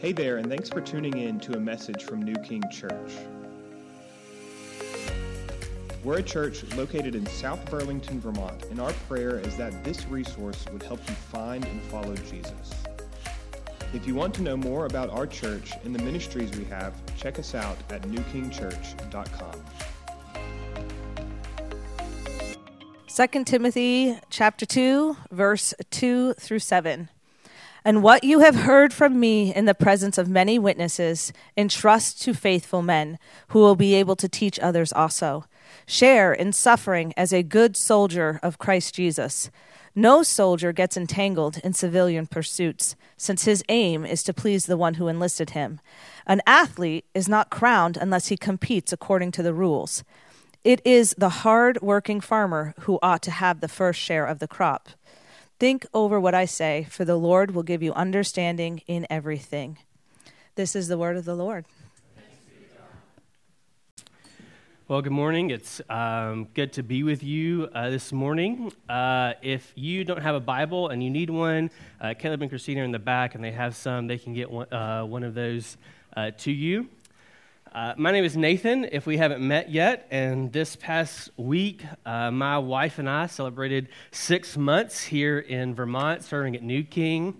Hey there, and thanks for tuning in to a message from New King Church. We're a church located in South Burlington, Vermont, and our prayer is that this resource would help you find and follow Jesus. If you want to know more about our church and the ministries we have, check us out at newkingchurch.com. 2 Timothy chapter 2 verse 2 through 7. And what you have heard from me in the presence of many witnesses, entrust to faithful men who will be able to teach others also. Share in suffering as a good soldier of Christ Jesus. No soldier gets entangled in civilian pursuits, since his aim is to please the one who enlisted him. An athlete is not crowned unless he competes according to the rules. It is the hard working farmer who ought to have the first share of the crop. Think over what I say, for the Lord will give you understanding in everything. This is the word of the Lord. Well, good morning. It's um, good to be with you uh, this morning. Uh, if you don't have a Bible and you need one, uh, Caleb and Christina are in the back, and they have some. They can get one, uh, one of those uh, to you. Uh, my name is Nathan, if we haven't met yet, and this past week, uh, my wife and I celebrated six months here in Vermont serving at New King.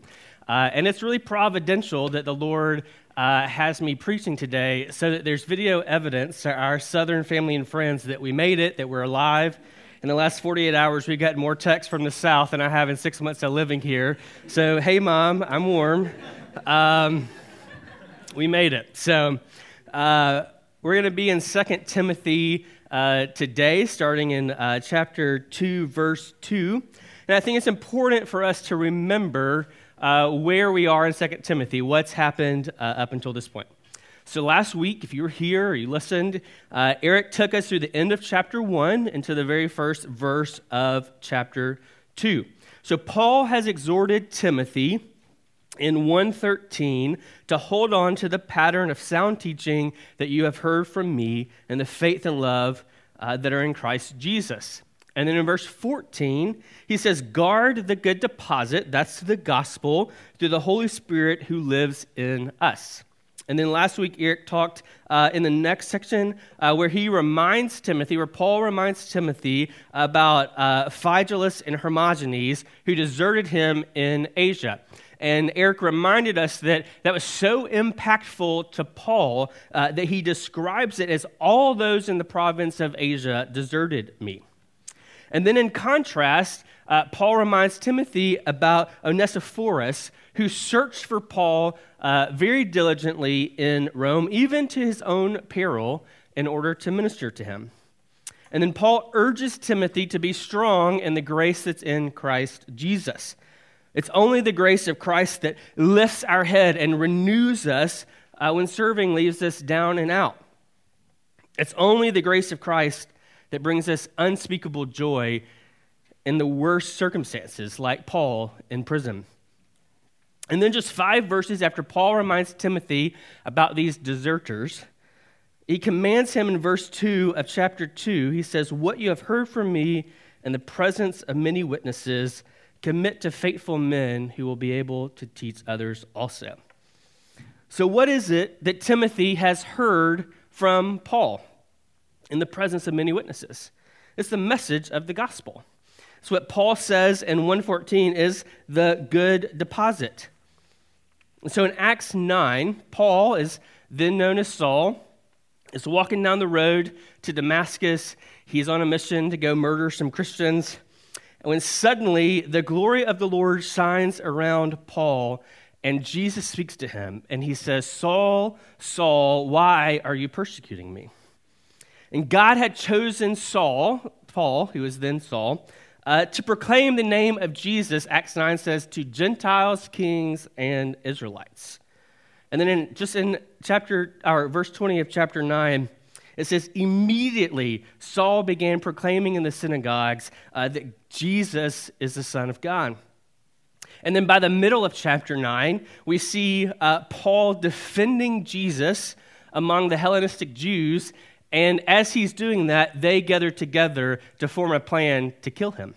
Uh, and it's really providential that the Lord uh, has me preaching today so that there's video evidence to our Southern family and friends that we made it, that we're alive. In the last 48 hours, we've gotten more texts from the South than I have in six months of living here. So, hey, Mom, I'm warm. Um, we made it. So, uh, we're going to be in 2 Timothy uh, today, starting in uh, chapter 2, verse 2. And I think it's important for us to remember uh, where we are in 2 Timothy, what's happened uh, up until this point. So, last week, if you were here or you listened, uh, Eric took us through the end of chapter 1 into the very first verse of chapter 2. So, Paul has exhorted Timothy in 113 to hold on to the pattern of sound teaching that you have heard from me and the faith and love uh, that are in Christ Jesus. And then in verse 14, he says, Guard the good deposit, that's the gospel, through the Holy Spirit who lives in us. And then last week, Eric talked uh, in the next section uh, where he reminds Timothy, where Paul reminds Timothy about uh, Phygelus and Hermogenes who deserted him in Asia. And Eric reminded us that that was so impactful to Paul uh, that he describes it as all those in the province of Asia deserted me. And then in contrast, uh, Paul reminds Timothy about Onesiphorus, who searched for Paul uh, very diligently in Rome, even to his own peril, in order to minister to him. And then Paul urges Timothy to be strong in the grace that's in Christ Jesus. It's only the grace of Christ that lifts our head and renews us uh, when serving leaves us down and out. It's only the grace of Christ that brings us unspeakable joy in the worst circumstances, like Paul in prison. And then, just five verses after Paul reminds Timothy about these deserters, he commands him in verse 2 of chapter 2. He says, What you have heard from me in the presence of many witnesses, Commit to faithful men who will be able to teach others also. So, what is it that Timothy has heard from Paul in the presence of many witnesses? It's the message of the gospel. It's what Paul says in 114 is the good deposit. so in Acts 9, Paul is then known as Saul, is walking down the road to Damascus. He's on a mission to go murder some Christians when suddenly the glory of the Lord shines around Paul, and Jesus speaks to him, and he says, Saul, Saul, why are you persecuting me? And God had chosen Saul, Paul, who was then Saul, uh, to proclaim the name of Jesus, Acts 9 says, to Gentiles, kings, and Israelites. And then in, just in chapter, or verse 20 of chapter 9, it says, immediately Saul began proclaiming in the synagogues uh, that Jesus is the Son of God. And then by the middle of chapter 9, we see uh, Paul defending Jesus among the Hellenistic Jews. And as he's doing that, they gather together to form a plan to kill him.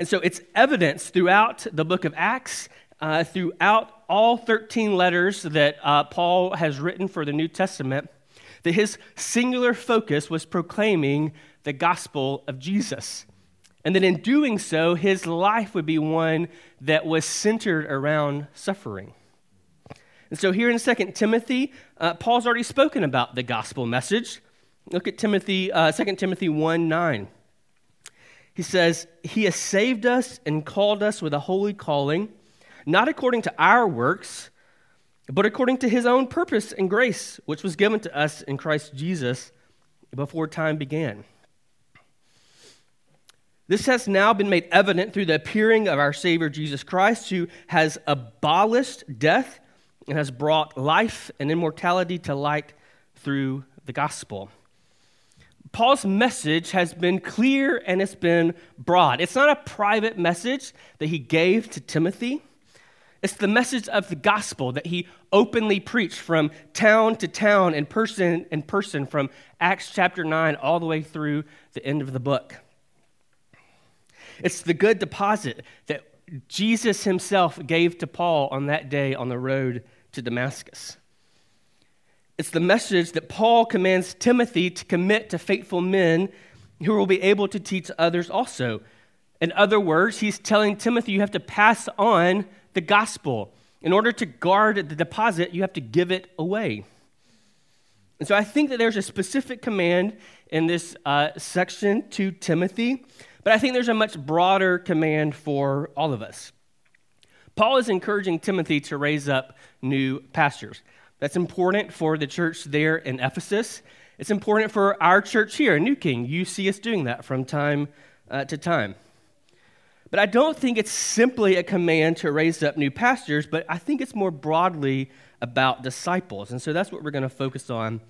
And so it's evidence throughout the book of Acts uh, throughout all 13 letters that uh, Paul has written for the New Testament that his singular focus was proclaiming the gospel of Jesus. And that in doing so, his life would be one that was centered around suffering. And so here in 2 Timothy, uh, Paul's already spoken about the gospel message. Look at Timothy, uh, 2 Timothy 1 9. He says, He has saved us and called us with a holy calling, not according to our works, but according to His own purpose and grace, which was given to us in Christ Jesus before time began. This has now been made evident through the appearing of our Savior Jesus Christ, who has abolished death and has brought life and immortality to light through the gospel. Paul's message has been clear and it's been broad. It's not a private message that he gave to Timothy. It's the message of the gospel that he openly preached from town to town and person in person from Acts chapter 9 all the way through the end of the book. It's the good deposit that Jesus himself gave to Paul on that day on the road to Damascus. It's the message that Paul commands Timothy to commit to faithful men who will be able to teach others also. In other words, he's telling Timothy you have to pass on the gospel. In order to guard the deposit, you have to give it away. And so I think that there's a specific command in this uh, section to Timothy, but I think there's a much broader command for all of us. Paul is encouraging Timothy to raise up new pastors. That's important for the church there in Ephesus. It's important for our church here in New King. You see us doing that from time uh, to time. But I don't think it's simply a command to raise up new pastors, but I think it's more broadly about disciples. And so that's what we're going to focus on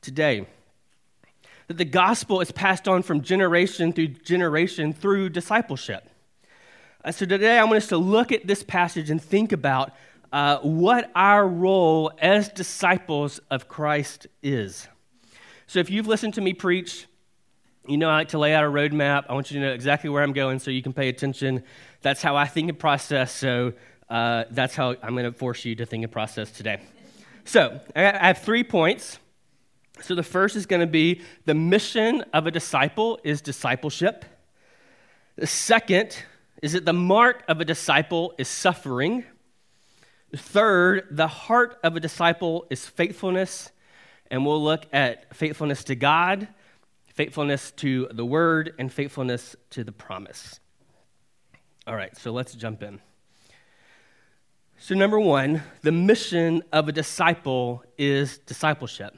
today. That the gospel is passed on from generation through generation through discipleship. So today I want us to look at this passage and think about uh, what our role as disciples of Christ is. So, if you've listened to me preach, you know I like to lay out a roadmap. I want you to know exactly where I'm going so you can pay attention. That's how I think and process. So, uh, that's how I'm going to force you to think and process today. So, I have three points. So, the first is going to be the mission of a disciple is discipleship. The second is that the mark of a disciple is suffering. Third, the heart of a disciple is faithfulness, and we'll look at faithfulness to God, faithfulness to the word, and faithfulness to the promise. All right, so let's jump in. So, number one, the mission of a disciple is discipleship.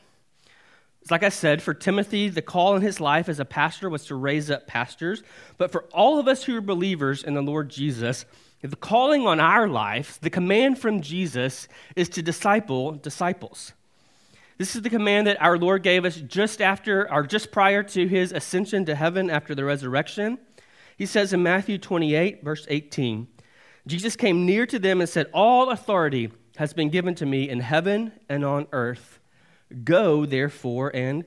It's like I said, for Timothy, the call in his life as a pastor was to raise up pastors. But for all of us who are believers in the Lord Jesus, the calling on our life, the command from Jesus, is to disciple disciples. This is the command that our Lord gave us just after or just prior to his ascension to heaven after the resurrection. He says in Matthew 28, verse 18, Jesus came near to them and said, All authority has been given to me in heaven and on earth. Go, therefore, and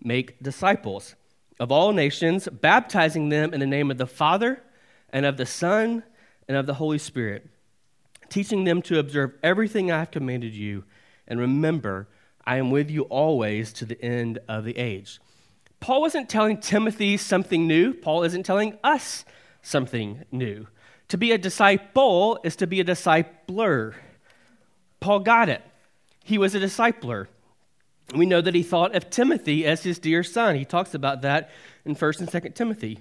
make disciples of all nations, baptizing them in the name of the Father and of the Son and of the Holy Spirit, teaching them to observe everything I have commanded you. And remember, I am with you always to the end of the age. Paul wasn't telling Timothy something new, Paul isn't telling us something new. To be a disciple is to be a discipler. Paul got it. He was a discipler. We know that he thought of Timothy as his dear son. He talks about that in 1st and 2nd Timothy.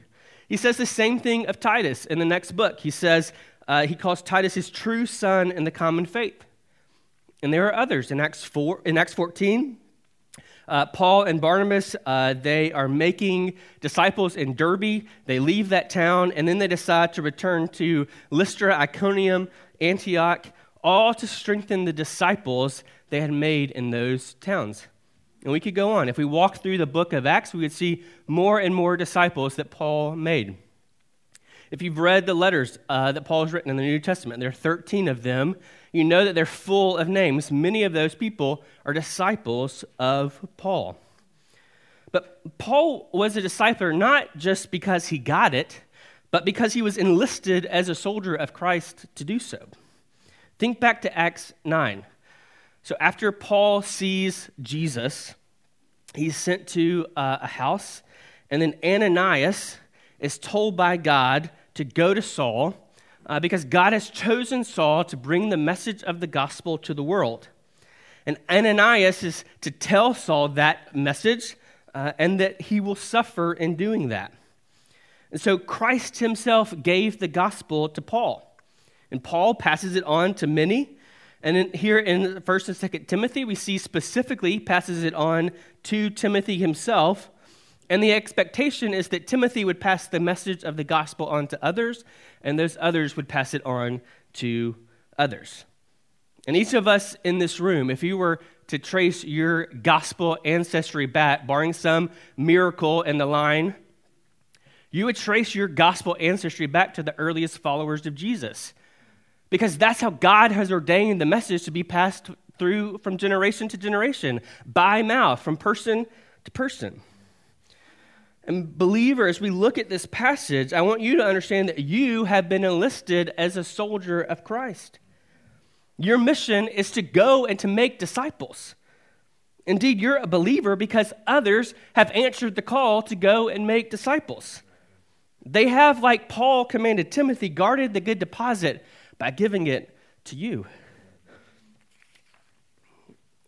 He says the same thing of Titus in the next book. He says, uh, he calls Titus his true son in the common faith. And there are others. In Acts, 4, in Acts 14, uh, Paul and Barnabas, uh, they are making disciples in Derbe. They leave that town, and then they decide to return to Lystra, Iconium, Antioch, all to strengthen the disciples they had made in those towns. And we could go on. If we walk through the book of Acts, we would see more and more disciples that Paul made. If you've read the letters uh, that Paul has written in the New Testament, there are 13 of them. You know that they're full of names. Many of those people are disciples of Paul. But Paul was a disciple not just because he got it, but because he was enlisted as a soldier of Christ to do so. Think back to Acts 9. So after Paul sees Jesus, he's sent to uh, a house, and then Ananias is told by God to go to Saul uh, because God has chosen Saul to bring the message of the gospel to the world. And Ananias is to tell Saul that message uh, and that he will suffer in doing that. And so Christ himself gave the gospel to Paul. And Paul passes it on to many. And here in 1st and 2nd Timothy, we see specifically passes it on to Timothy himself. And the expectation is that Timothy would pass the message of the gospel on to others, and those others would pass it on to others. And each of us in this room, if you were to trace your gospel ancestry back, barring some miracle in the line, you would trace your gospel ancestry back to the earliest followers of Jesus. Because that's how God has ordained the message to be passed through from generation to generation, by mouth, from person to person. And, believer, as we look at this passage, I want you to understand that you have been enlisted as a soldier of Christ. Your mission is to go and to make disciples. Indeed, you're a believer because others have answered the call to go and make disciples. They have, like Paul commanded Timothy, guarded the good deposit by giving it to you.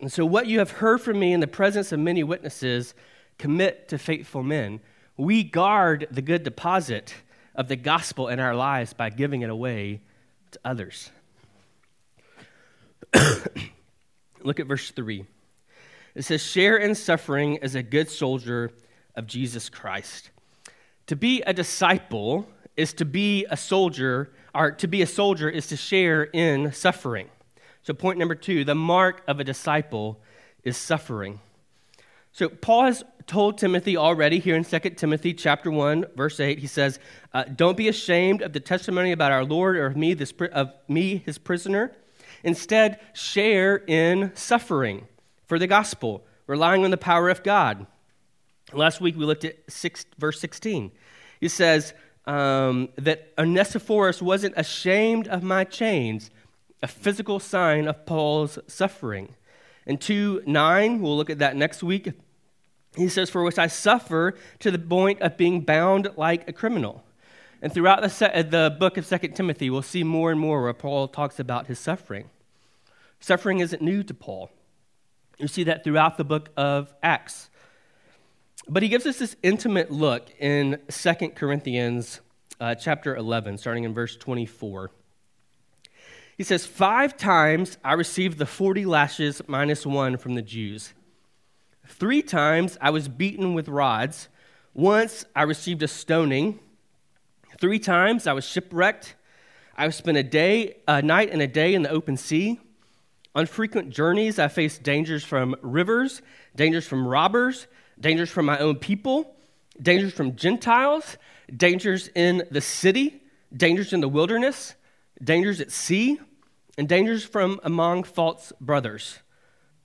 And so, what you have heard from me in the presence of many witnesses, commit to faithful men. We guard the good deposit of the gospel in our lives by giving it away to others. Look at verse 3. It says, Share in suffering as a good soldier of Jesus Christ. To be a disciple is to be a soldier, or to be a soldier is to share in suffering. So, point number two the mark of a disciple is suffering. So Paul has told Timothy already here in 2 Timothy chapter 1 verse 8 he says uh, don't be ashamed of the testimony about our Lord or of me this of me his prisoner. Instead share in suffering for the gospel relying on the power of God. Last week we looked at six, verse 16 he says um, that Onesiphorus wasn't ashamed of my chains a physical sign of Paul's suffering. In 2 9, we'll look at that next week. He says, For which I suffer to the point of being bound like a criminal. And throughout the, se- the book of 2 Timothy, we'll see more and more where Paul talks about his suffering. Suffering isn't new to Paul. You see that throughout the book of Acts. But he gives us this intimate look in 2 Corinthians uh, chapter 11, starting in verse 24. He says, Five times I received the 40 lashes minus one from the Jews. Three times I was beaten with rods. Once I received a stoning. Three times I was shipwrecked. I spent a day, a night and a day in the open sea. On frequent journeys, I faced dangers from rivers, dangers from robbers, dangers from my own people, dangers from Gentiles, dangers in the city, dangers in the wilderness, dangers at sea, and dangers from among false brothers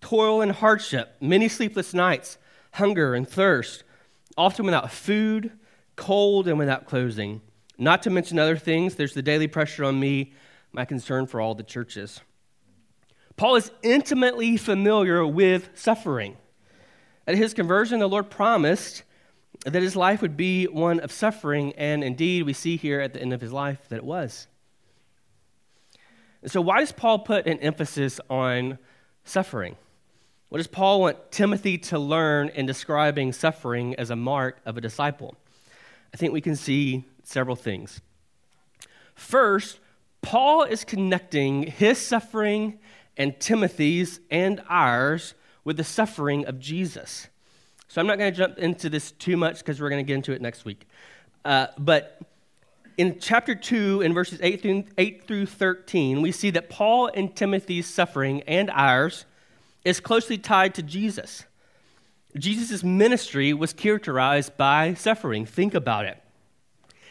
toil and hardship, many sleepless nights, hunger and thirst, often without food, cold, and without clothing. Not to mention other things, there's the daily pressure on me, my concern for all the churches. Paul is intimately familiar with suffering. At his conversion, the Lord promised that his life would be one of suffering, and indeed, we see here at the end of his life that it was. so, why does Paul put an emphasis on suffering? What does Paul want Timothy to learn in describing suffering as a mark of a disciple? I think we can see several things. First, Paul is connecting his suffering and Timothy's and ours with the suffering of Jesus. So I'm not going to jump into this too much because we're going to get into it next week. Uh, but in chapter 2, in verses 8 through, 8 through 13, we see that Paul and Timothy's suffering and ours is closely tied to Jesus. Jesus' ministry was characterized by suffering. Think about it.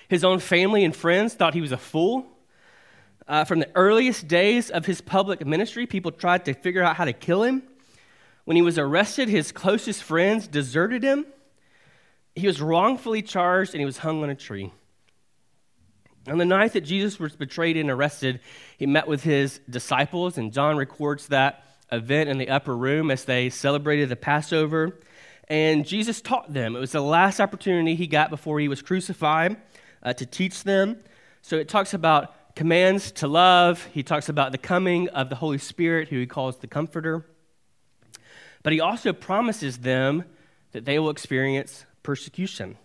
His own family and friends thought he was a fool. Uh, from the earliest days of his public ministry, people tried to figure out how to kill him. When he was arrested, his closest friends deserted him. He was wrongfully charged and he was hung on a tree. On the night that Jesus was betrayed and arrested, he met with his disciples, and John records that event in the upper room as they celebrated the Passover. And Jesus taught them. It was the last opportunity he got before he was crucified uh, to teach them. So it talks about commands to love, he talks about the coming of the Holy Spirit, who he calls the Comforter. But he also promises them that they will experience persecution.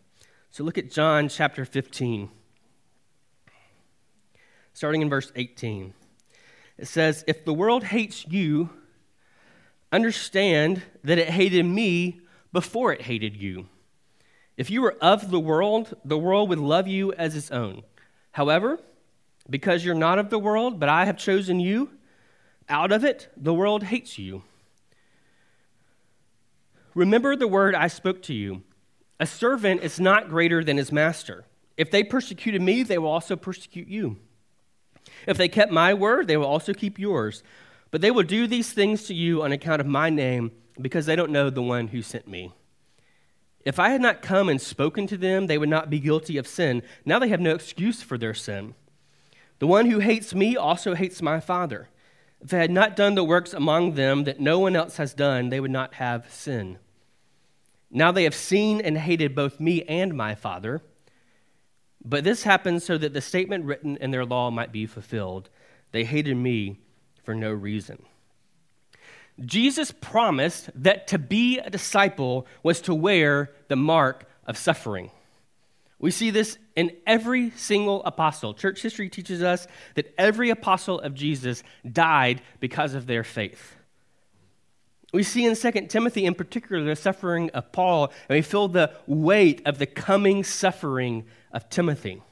So look at John chapter 15 starting in verse 18. It says, If the world hates you, understand that it hated me before it hated you. If you were of the world, the world would love you as its own. However, because you're not of the world, but I have chosen you, out of it, the world hates you. Remember the word I spoke to you. A servant is not greater than his master. If they persecuted me, they will also persecute you. If they kept my word, they will also keep yours. But they will do these things to you on account of my name, because they don't know the one who sent me. If I had not come and spoken to them, they would not be guilty of sin. Now they have no excuse for their sin. The one who hates me also hates my Father. If I had not done the works among them that no one else has done, they would not have sin. Now they have seen and hated both me and my Father. But this happened so that the statement written in their law might be fulfilled. They hated me for no reason. Jesus promised that to be a disciple was to wear the mark of suffering. We see this in every single apostle. Church history teaches us that every apostle of Jesus died because of their faith. We see in 2 Timothy, in particular, the suffering of Paul, and we feel the weight of the coming suffering of Timothy.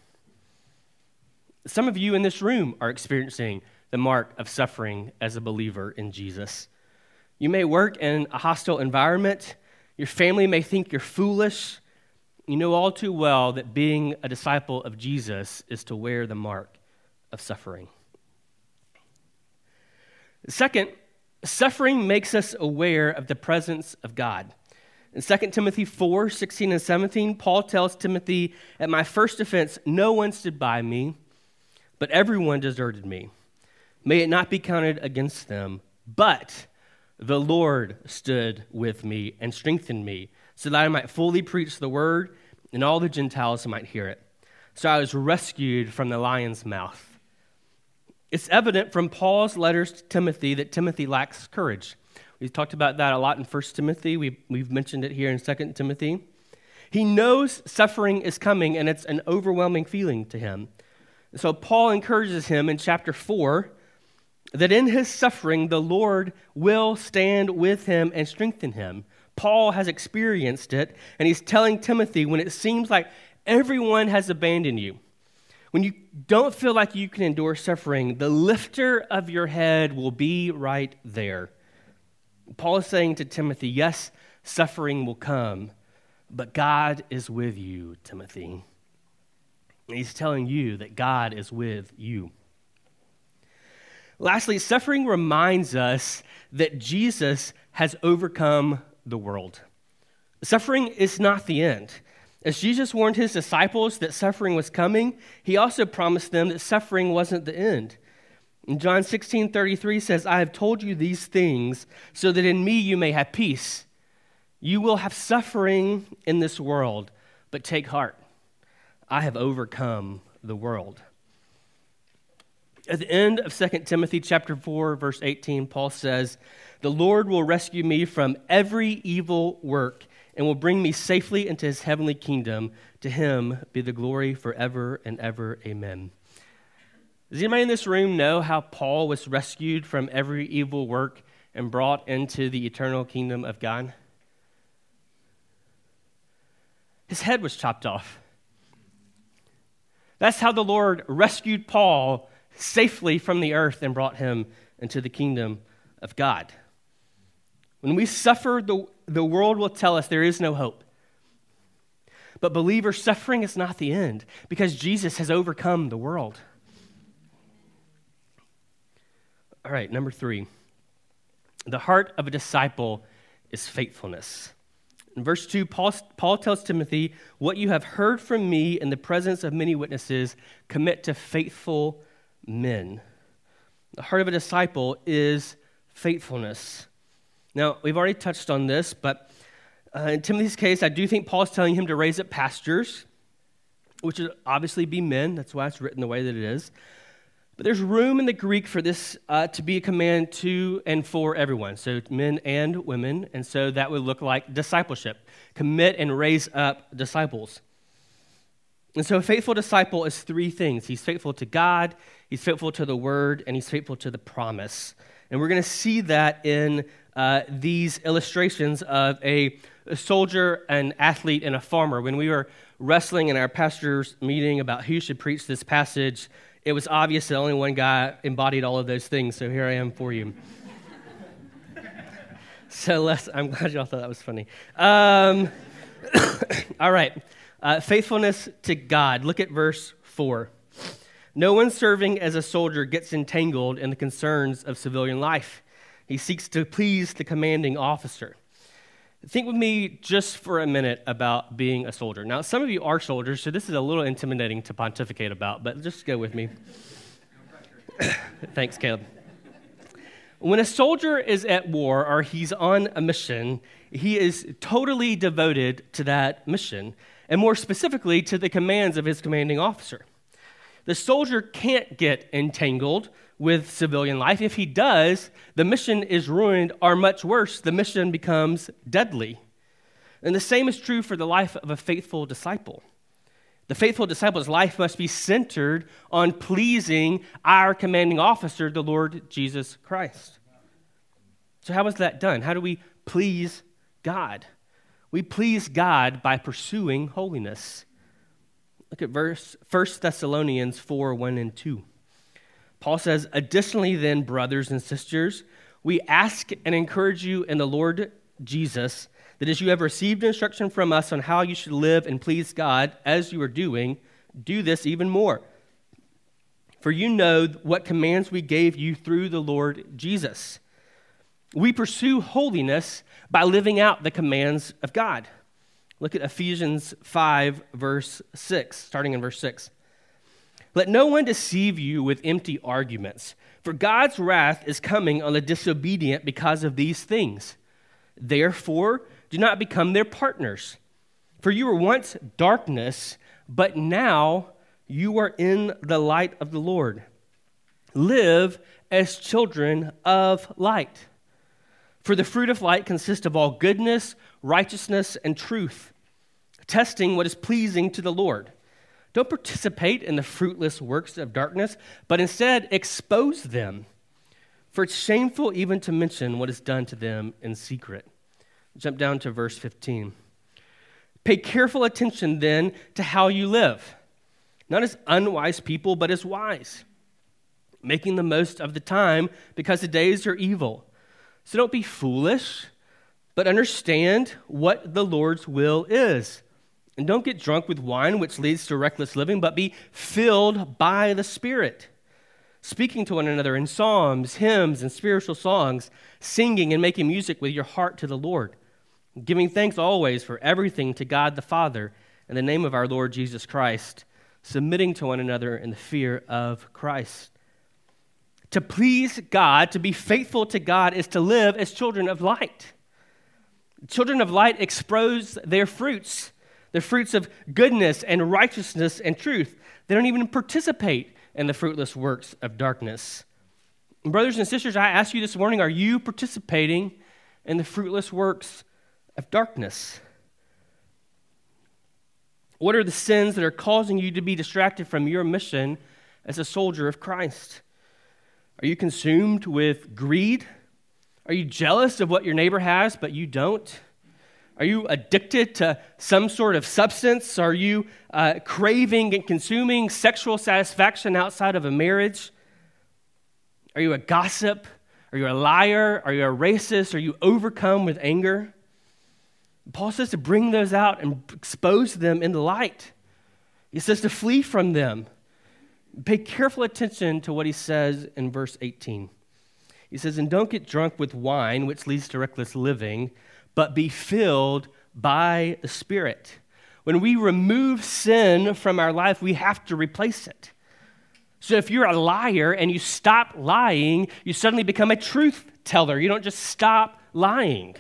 Some of you in this room are experiencing the mark of suffering as a believer in Jesus. You may work in a hostile environment. Your family may think you're foolish. You know all too well that being a disciple of Jesus is to wear the mark of suffering. Second, suffering makes us aware of the presence of God. In 2 Timothy 4 16 and 17, Paul tells Timothy, At my first offense, no one stood by me, but everyone deserted me. May it not be counted against them, but the Lord stood with me and strengthened me, so that I might fully preach the word and all the Gentiles might hear it. So I was rescued from the lion's mouth. It's evident from Paul's letters to Timothy that Timothy lacks courage. We've talked about that a lot in 1 Timothy. We've, we've mentioned it here in 2 Timothy. He knows suffering is coming, and it's an overwhelming feeling to him. So Paul encourages him in chapter 4 that in his suffering, the Lord will stand with him and strengthen him. Paul has experienced it, and he's telling Timothy when it seems like everyone has abandoned you, when you don't feel like you can endure suffering, the lifter of your head will be right there. Paul is saying to Timothy, yes, suffering will come, but God is with you, Timothy. He's telling you that God is with you. Lastly, suffering reminds us that Jesus has overcome the world. Suffering is not the end. As Jesus warned his disciples that suffering was coming, he also promised them that suffering wasn't the end. And John 16 33 says, I have told you these things so that in me you may have peace. You will have suffering in this world, but take heart. I have overcome the world. At the end of 2 Timothy chapter 4 verse 18 Paul says, "The Lord will rescue me from every evil work and will bring me safely into his heavenly kingdom. To him be the glory forever and ever. Amen." Does anybody in this room know how Paul was rescued from every evil work and brought into the eternal kingdom of God? His head was chopped off. That's how the Lord rescued Paul safely from the earth and brought him into the kingdom of God. When we suffer, the, the world will tell us there is no hope. But, believer, suffering is not the end because Jesus has overcome the world. All right, number three. The heart of a disciple is faithfulness. In verse 2, Paul, Paul tells Timothy, What you have heard from me in the presence of many witnesses, commit to faithful men. The heart of a disciple is faithfulness. Now, we've already touched on this, but uh, in Timothy's case, I do think Paul's telling him to raise up pastors, which would obviously be men. That's why it's written the way that it is. But there's room in the Greek for this uh, to be a command to and for everyone, so men and women. And so that would look like discipleship commit and raise up disciples. And so a faithful disciple is three things he's faithful to God, he's faithful to the word, and he's faithful to the promise. And we're going to see that in uh, these illustrations of a, a soldier, an athlete, and a farmer. When we were wrestling in our pastor's meeting about who should preach this passage, it was obvious that only one guy embodied all of those things, so here I am for you. so Les, I'm glad y'all thought that was funny. Um, all right, uh, faithfulness to God. Look at verse 4. No one serving as a soldier gets entangled in the concerns of civilian life. He seeks to please the commanding officer. Think with me just for a minute about being a soldier. Now, some of you are soldiers, so this is a little intimidating to pontificate about, but just go with me. Thanks, Caleb. When a soldier is at war or he's on a mission, he is totally devoted to that mission, and more specifically, to the commands of his commanding officer. The soldier can't get entangled with civilian life. If he does, the mission is ruined, or much worse, the mission becomes deadly. And the same is true for the life of a faithful disciple. The faithful disciple's life must be centered on pleasing our commanding officer, the Lord Jesus Christ. So, how is that done? How do we please God? We please God by pursuing holiness. Look at verse 1 Thessalonians 4 1 and 2. Paul says, Additionally, then, brothers and sisters, we ask and encourage you in the Lord Jesus that as you have received instruction from us on how you should live and please God as you are doing, do this even more. For you know what commands we gave you through the Lord Jesus. We pursue holiness by living out the commands of God. Look at Ephesians 5, verse 6, starting in verse 6. Let no one deceive you with empty arguments, for God's wrath is coming on the disobedient because of these things. Therefore, do not become their partners. For you were once darkness, but now you are in the light of the Lord. Live as children of light. For the fruit of light consists of all goodness, righteousness, and truth, testing what is pleasing to the Lord. Don't participate in the fruitless works of darkness, but instead expose them. For it's shameful even to mention what is done to them in secret. Jump down to verse 15. Pay careful attention then to how you live, not as unwise people, but as wise, making the most of the time because the days are evil. So don't be foolish, but understand what the Lord's will is. And don't get drunk with wine, which leads to reckless living, but be filled by the Spirit, speaking to one another in psalms, hymns, and spiritual songs, singing and making music with your heart to the Lord, giving thanks always for everything to God the Father in the name of our Lord Jesus Christ, submitting to one another in the fear of Christ. To please God, to be faithful to God, is to live as children of light. Children of light expose their fruits the fruits of goodness and righteousness and truth. They don't even participate in the fruitless works of darkness. Brothers and sisters, I ask you this morning are you participating in the fruitless works of darkness? What are the sins that are causing you to be distracted from your mission as a soldier of Christ? Are you consumed with greed? Are you jealous of what your neighbor has, but you don't? Are you addicted to some sort of substance? Are you uh, craving and consuming sexual satisfaction outside of a marriage? Are you a gossip? Are you a liar? Are you a racist? Are you overcome with anger? Paul says to bring those out and expose them in the light. He says to flee from them. Pay careful attention to what he says in verse 18. He says, And don't get drunk with wine, which leads to reckless living but be filled by the Spirit. When we remove sin from our life, we have to replace it. So if you're a liar and you stop lying, you suddenly become a truth teller. You don't just stop lying.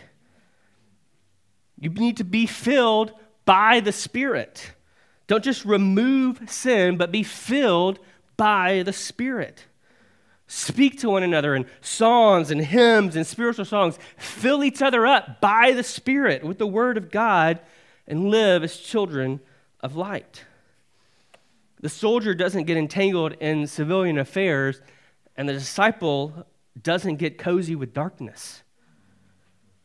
You need to be filled by the Spirit. Don't just remove sin, but be filled by the Spirit. Speak to one another in songs and hymns and spiritual songs. Fill each other up by the Spirit with the Word of God and live as children of light. The soldier doesn't get entangled in civilian affairs, and the disciple doesn't get cozy with darkness.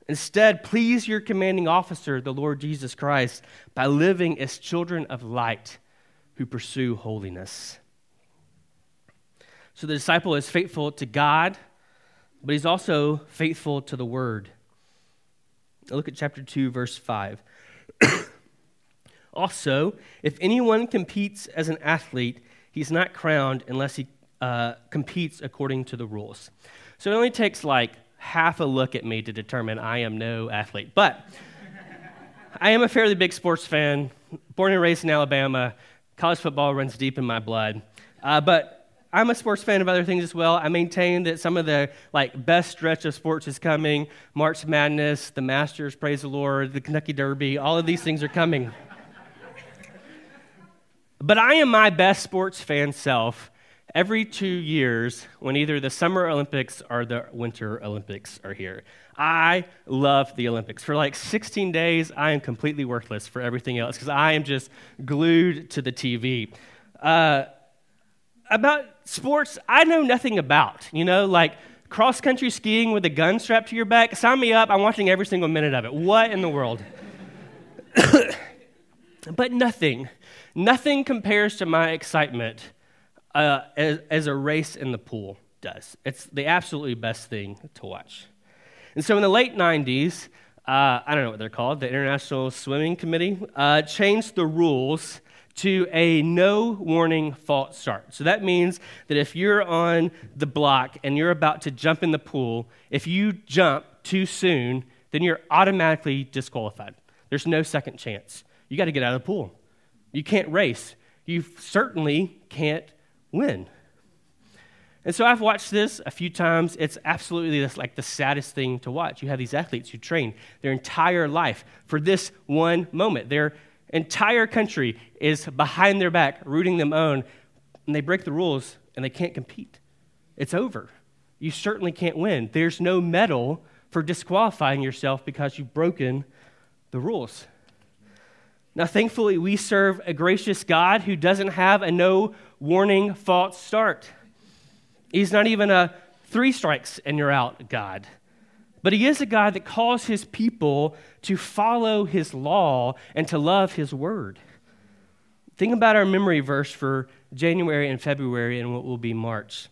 Instead, please your commanding officer, the Lord Jesus Christ, by living as children of light who pursue holiness. So the disciple is faithful to God, but he's also faithful to the word. Look at chapter 2, verse 5. also, if anyone competes as an athlete, he's not crowned unless he uh, competes according to the rules. So it only takes like half a look at me to determine I am no athlete. But I am a fairly big sports fan, born and raised in Alabama. College football runs deep in my blood. Uh, but I'm a sports fan of other things as well. I maintain that some of the like best stretch of sports is coming. March Madness, the Masters, praise the Lord, the Kentucky Derby, all of these things are coming. but I am my best sports fan self every two years when either the Summer Olympics or the Winter Olympics are here. I love the Olympics. For like 16 days, I am completely worthless for everything else because I am just glued to the TV. Uh, about sports I know nothing about. You know, like cross country skiing with a gun strapped to your back. Sign me up. I'm watching every single minute of it. What in the world? but nothing, nothing compares to my excitement uh, as, as a race in the pool does. It's the absolutely best thing to watch. And so in the late 90s, uh, I don't know what they're called, the International Swimming Committee uh, changed the rules to a no warning false start. So that means that if you're on the block and you're about to jump in the pool, if you jump too soon, then you're automatically disqualified. There's no second chance. You got to get out of the pool. You can't race. You certainly can't win. And so I've watched this a few times. It's absolutely this, like the saddest thing to watch. You have these athletes who train their entire life for this one moment. They're entire country is behind their back, rooting them on, and they break the rules and they can't compete. It's over. You certainly can't win. There's no medal for disqualifying yourself because you've broken the rules. Now, thankfully, we serve a gracious God who doesn't have a no warning false start. He's not even a three strikes and you're out God. But he is a God that calls his people to follow his law and to love his word. Think about our memory verse for January and February and what will be March.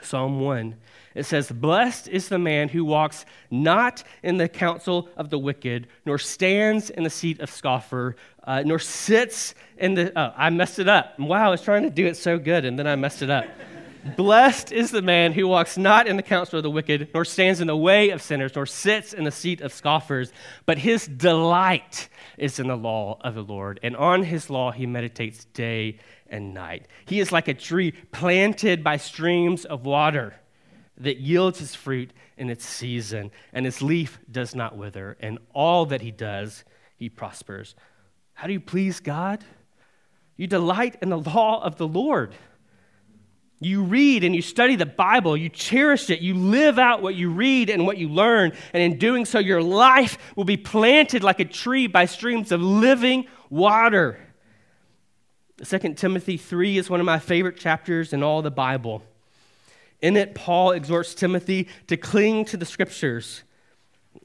Psalm 1. It says, Blessed is the man who walks not in the counsel of the wicked, nor stands in the seat of scoffer, uh, nor sits in the. Oh, I messed it up. Wow, I was trying to do it so good, and then I messed it up. Blessed is the man who walks not in the counsel of the wicked, nor stands in the way of sinners, nor sits in the seat of scoffers, but his delight is in the law of the Lord, and on his law he meditates day and night. He is like a tree planted by streams of water that yields his fruit in its season, and his leaf does not wither, and all that he does, he prospers. How do you please God? You delight in the law of the Lord. You read and you study the Bible, you cherish it, you live out what you read and what you learn, and in doing so, your life will be planted like a tree by streams of living water. 2 Timothy 3 is one of my favorite chapters in all the Bible. In it, Paul exhorts Timothy to cling to the scriptures.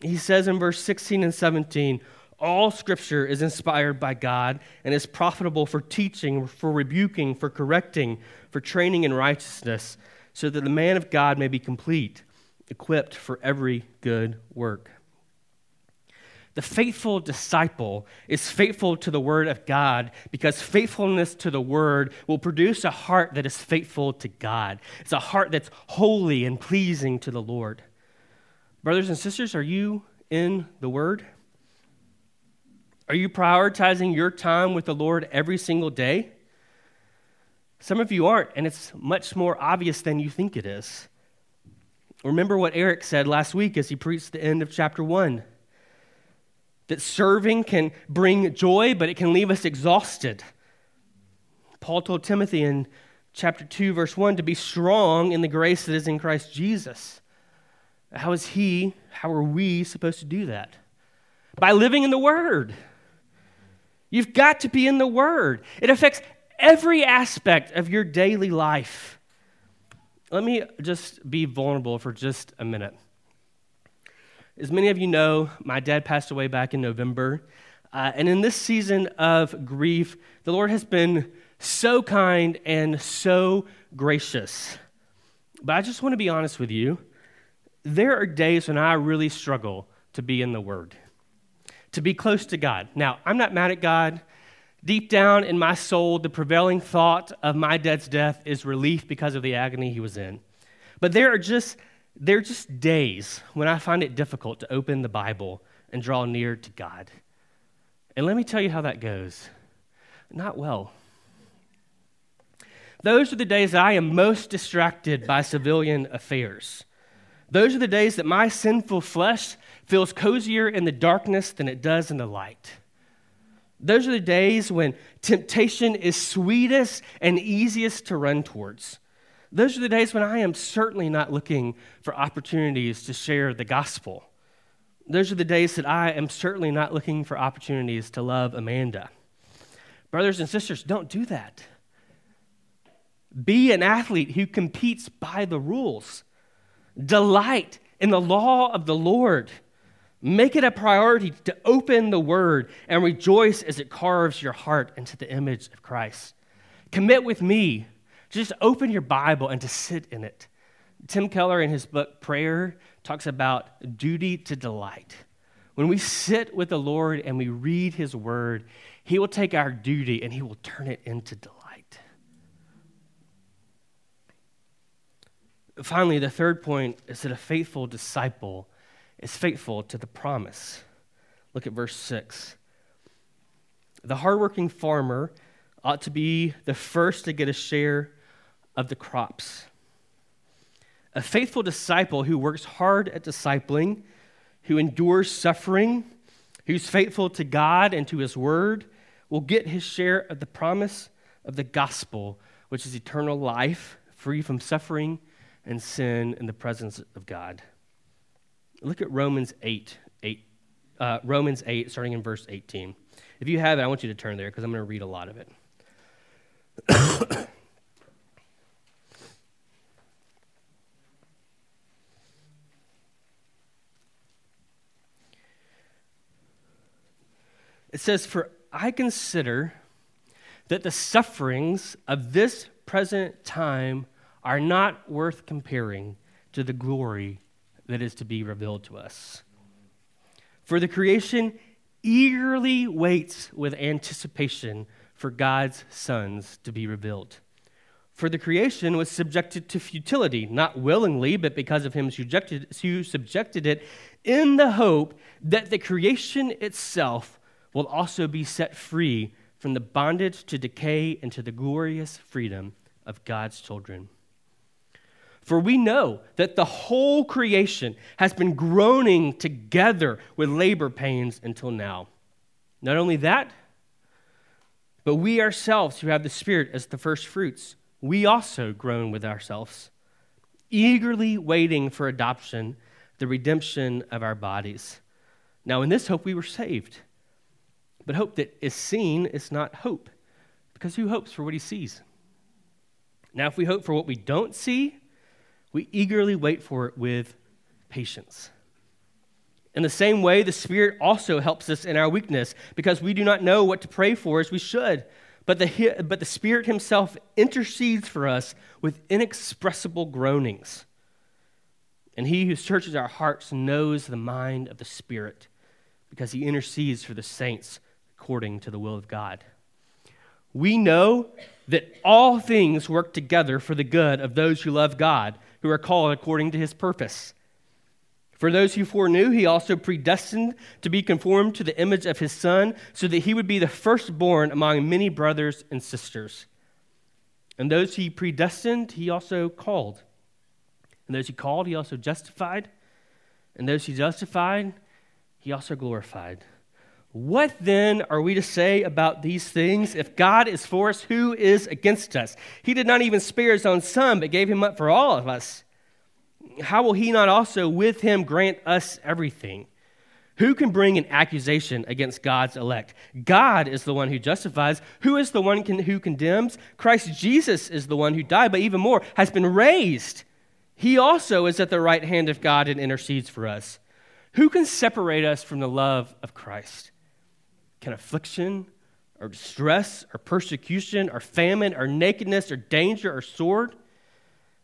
He says in verse 16 and 17, all scripture is inspired by God and is profitable for teaching, for rebuking, for correcting, for training in righteousness, so that the man of God may be complete, equipped for every good work. The faithful disciple is faithful to the word of God because faithfulness to the word will produce a heart that is faithful to God. It's a heart that's holy and pleasing to the Lord. Brothers and sisters, are you in the word? Are you prioritizing your time with the Lord every single day? Some of you aren't, and it's much more obvious than you think it is. Remember what Eric said last week as he preached the end of chapter 1 that serving can bring joy, but it can leave us exhausted. Paul told Timothy in chapter 2, verse 1 to be strong in the grace that is in Christ Jesus. How is he, how are we supposed to do that? By living in the Word. You've got to be in the Word. It affects every aspect of your daily life. Let me just be vulnerable for just a minute. As many of you know, my dad passed away back in November. Uh, and in this season of grief, the Lord has been so kind and so gracious. But I just want to be honest with you. There are days when I really struggle to be in the Word, to be close to God. Now, I'm not mad at God. Deep down in my soul, the prevailing thought of my dad's death is relief because of the agony he was in. But there are just there are just days when I find it difficult to open the Bible and draw near to God. And let me tell you how that goes. Not well. Those are the days that I am most distracted by civilian affairs. Those are the days that my sinful flesh feels cozier in the darkness than it does in the light. Those are the days when temptation is sweetest and easiest to run towards. Those are the days when I am certainly not looking for opportunities to share the gospel. Those are the days that I am certainly not looking for opportunities to love Amanda. Brothers and sisters, don't do that. Be an athlete who competes by the rules. Delight in the law of the Lord. Make it a priority to open the word and rejoice as it carves your heart into the image of Christ. Commit with me just open your Bible and to sit in it. Tim Keller, in his book Prayer, talks about duty to delight. When we sit with the Lord and we read his word, he will take our duty and he will turn it into delight. Finally, the third point is that a faithful disciple is faithful to the promise. Look at verse 6. The hardworking farmer ought to be the first to get a share of the crops. A faithful disciple who works hard at discipling, who endures suffering, who's faithful to God and to his word, will get his share of the promise of the gospel, which is eternal life, free from suffering and sin in the presence of God. Look at Romans 8, 8 uh, Romans 8, starting in verse 18. If you have it, I want you to turn there because I'm going to read a lot of it. It says, For I consider that the sufferings of this present time are not worth comparing to the glory that is to be revealed to us. For the creation eagerly waits with anticipation for God's sons to be revealed. For the creation was subjected to futility, not willingly, but because of him who subjected it, in the hope that the creation itself will also be set free from the bondage to decay into the glorious freedom of God's children. For we know that the whole creation has been groaning together with labor pains until now. Not only that, but we ourselves who have the Spirit as the first fruits, we also groan with ourselves, eagerly waiting for adoption, the redemption of our bodies. Now, in this hope we were saved. But hope that is seen is not hope, because who hopes for what he sees? Now, if we hope for what we don't see, we eagerly wait for it with patience. In the same way, the Spirit also helps us in our weakness, because we do not know what to pray for as we should. But the, but the Spirit Himself intercedes for us with inexpressible groanings. And He who searches our hearts knows the mind of the Spirit, because He intercedes for the saints according to the will of God. We know that all things work together for the good of those who love God, who are called according to his purpose. For those who foreknew, he also predestined to be conformed to the image of his Son, so that he would be the firstborn among many brothers and sisters. And those he predestined, he also called. And those he called, he also justified. And those he justified, he also glorified. What then are we to say about these things? If God is for us, who is against us? He did not even spare his own son, but gave him up for all of us. How will he not also with him grant us everything? Who can bring an accusation against God's elect? God is the one who justifies. Who is the one can, who condemns? Christ Jesus is the one who died, but even more, has been raised. He also is at the right hand of God and intercedes for us. Who can separate us from the love of Christ? Can affliction or distress or persecution or famine or nakedness or danger or sword?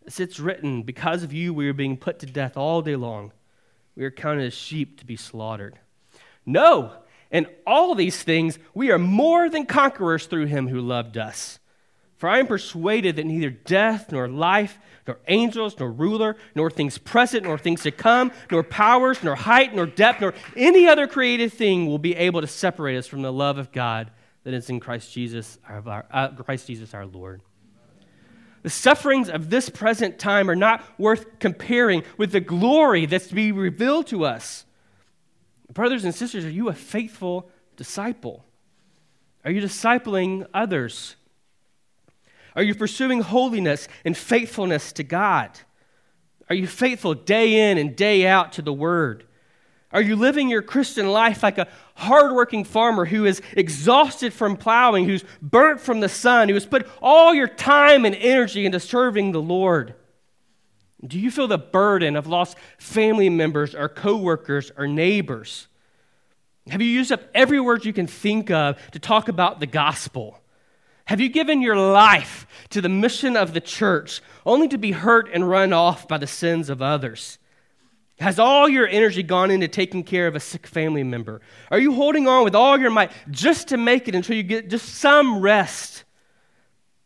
As it's written, because of you we are being put to death all day long. We are counted as sheep to be slaughtered. No, in all these things we are more than conquerors through him who loved us. For I am persuaded that neither death, nor life, nor angels, nor ruler, nor things present, nor things to come, nor powers, nor height, nor depth, nor any other created thing will be able to separate us from the love of God that is in Christ Jesus, our, uh, Christ Jesus our Lord. The sufferings of this present time are not worth comparing with the glory that's to be revealed to us. Brothers and sisters, are you a faithful disciple? Are you discipling others? Are you pursuing holiness and faithfulness to God? Are you faithful day in and day out to the Word? Are you living your Christian life like a hardworking farmer who is exhausted from plowing, who's burnt from the sun, who has put all your time and energy into serving the Lord? Do you feel the burden of lost family members or coworkers or neighbors? Have you used up every word you can think of to talk about the gospel? Have you given your life to the mission of the church only to be hurt and run off by the sins of others? Has all your energy gone into taking care of a sick family member? Are you holding on with all your might just to make it until you get just some rest?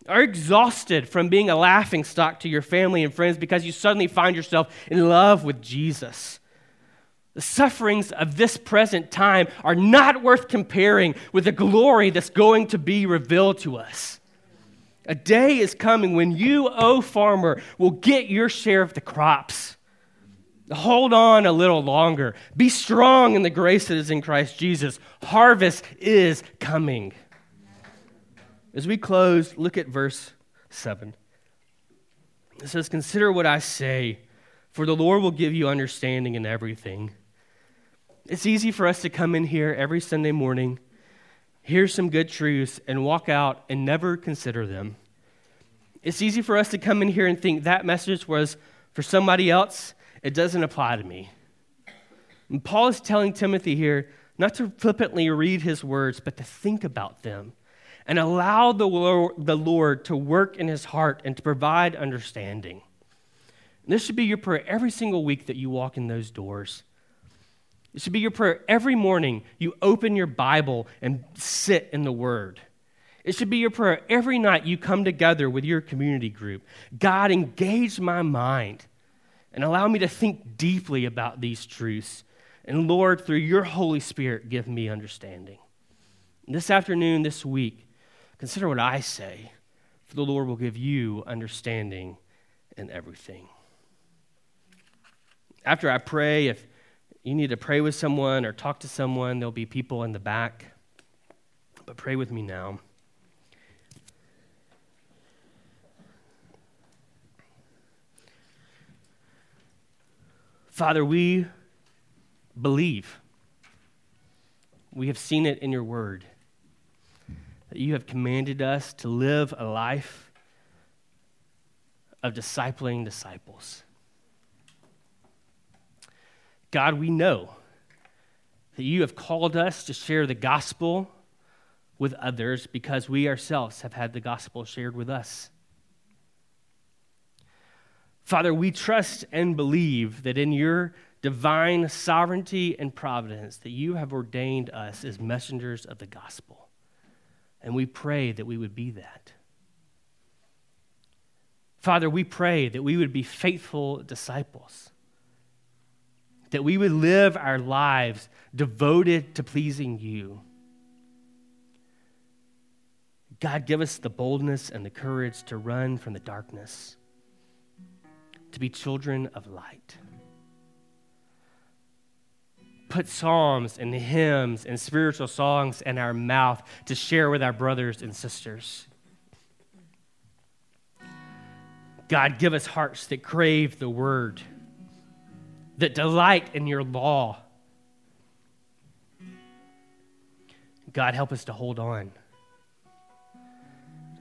Are exhausted from being a laughing stock to your family and friends because you suddenly find yourself in love with Jesus? The sufferings of this present time are not worth comparing with the glory that's going to be revealed to us. A day is coming when you, O oh farmer, will get your share of the crops. Hold on a little longer. Be strong in the grace that is in Christ Jesus. Harvest is coming. As we close, look at verse 7. It says, Consider what I say, for the Lord will give you understanding in everything. It's easy for us to come in here every Sunday morning, hear some good truths, and walk out and never consider them. It's easy for us to come in here and think that message was for somebody else, it doesn't apply to me. And Paul is telling Timothy here not to flippantly read his words, but to think about them and allow the Lord, to work in his heart and to provide understanding. And this should be your prayer every single week that you walk in those doors. It should be your prayer every morning you open your Bible and sit in the Word. It should be your prayer every night you come together with your community group. God, engage my mind and allow me to think deeply about these truths. And Lord, through your Holy Spirit, give me understanding. This afternoon, this week, consider what I say, for the Lord will give you understanding in everything. After I pray, if you need to pray with someone or talk to someone, there'll be people in the back. But pray with me now. Father, we believe. We have seen it in your word that you have commanded us to live a life of discipling disciples. God, we know that you have called us to share the gospel with others because we ourselves have had the gospel shared with us. Father, we trust and believe that in your divine sovereignty and providence that you have ordained us as messengers of the gospel. And we pray that we would be that. Father, we pray that we would be faithful disciples that we would live our lives devoted to pleasing you. God, give us the boldness and the courage to run from the darkness, to be children of light. Put psalms and hymns and spiritual songs in our mouth to share with our brothers and sisters. God, give us hearts that crave the word, that delight in your law. God, help us to hold on.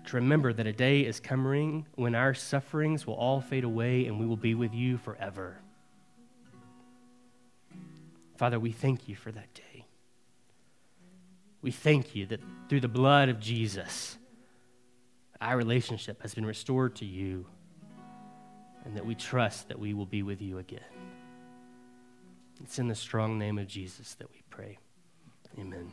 To remember that a day is coming when our sufferings will all fade away and we will be with you forever. Father, we thank you for that day. We thank you that through the blood of Jesus, our relationship has been restored to you and that we trust that we will be with you again. It's in the strong name of Jesus that we pray. Amen.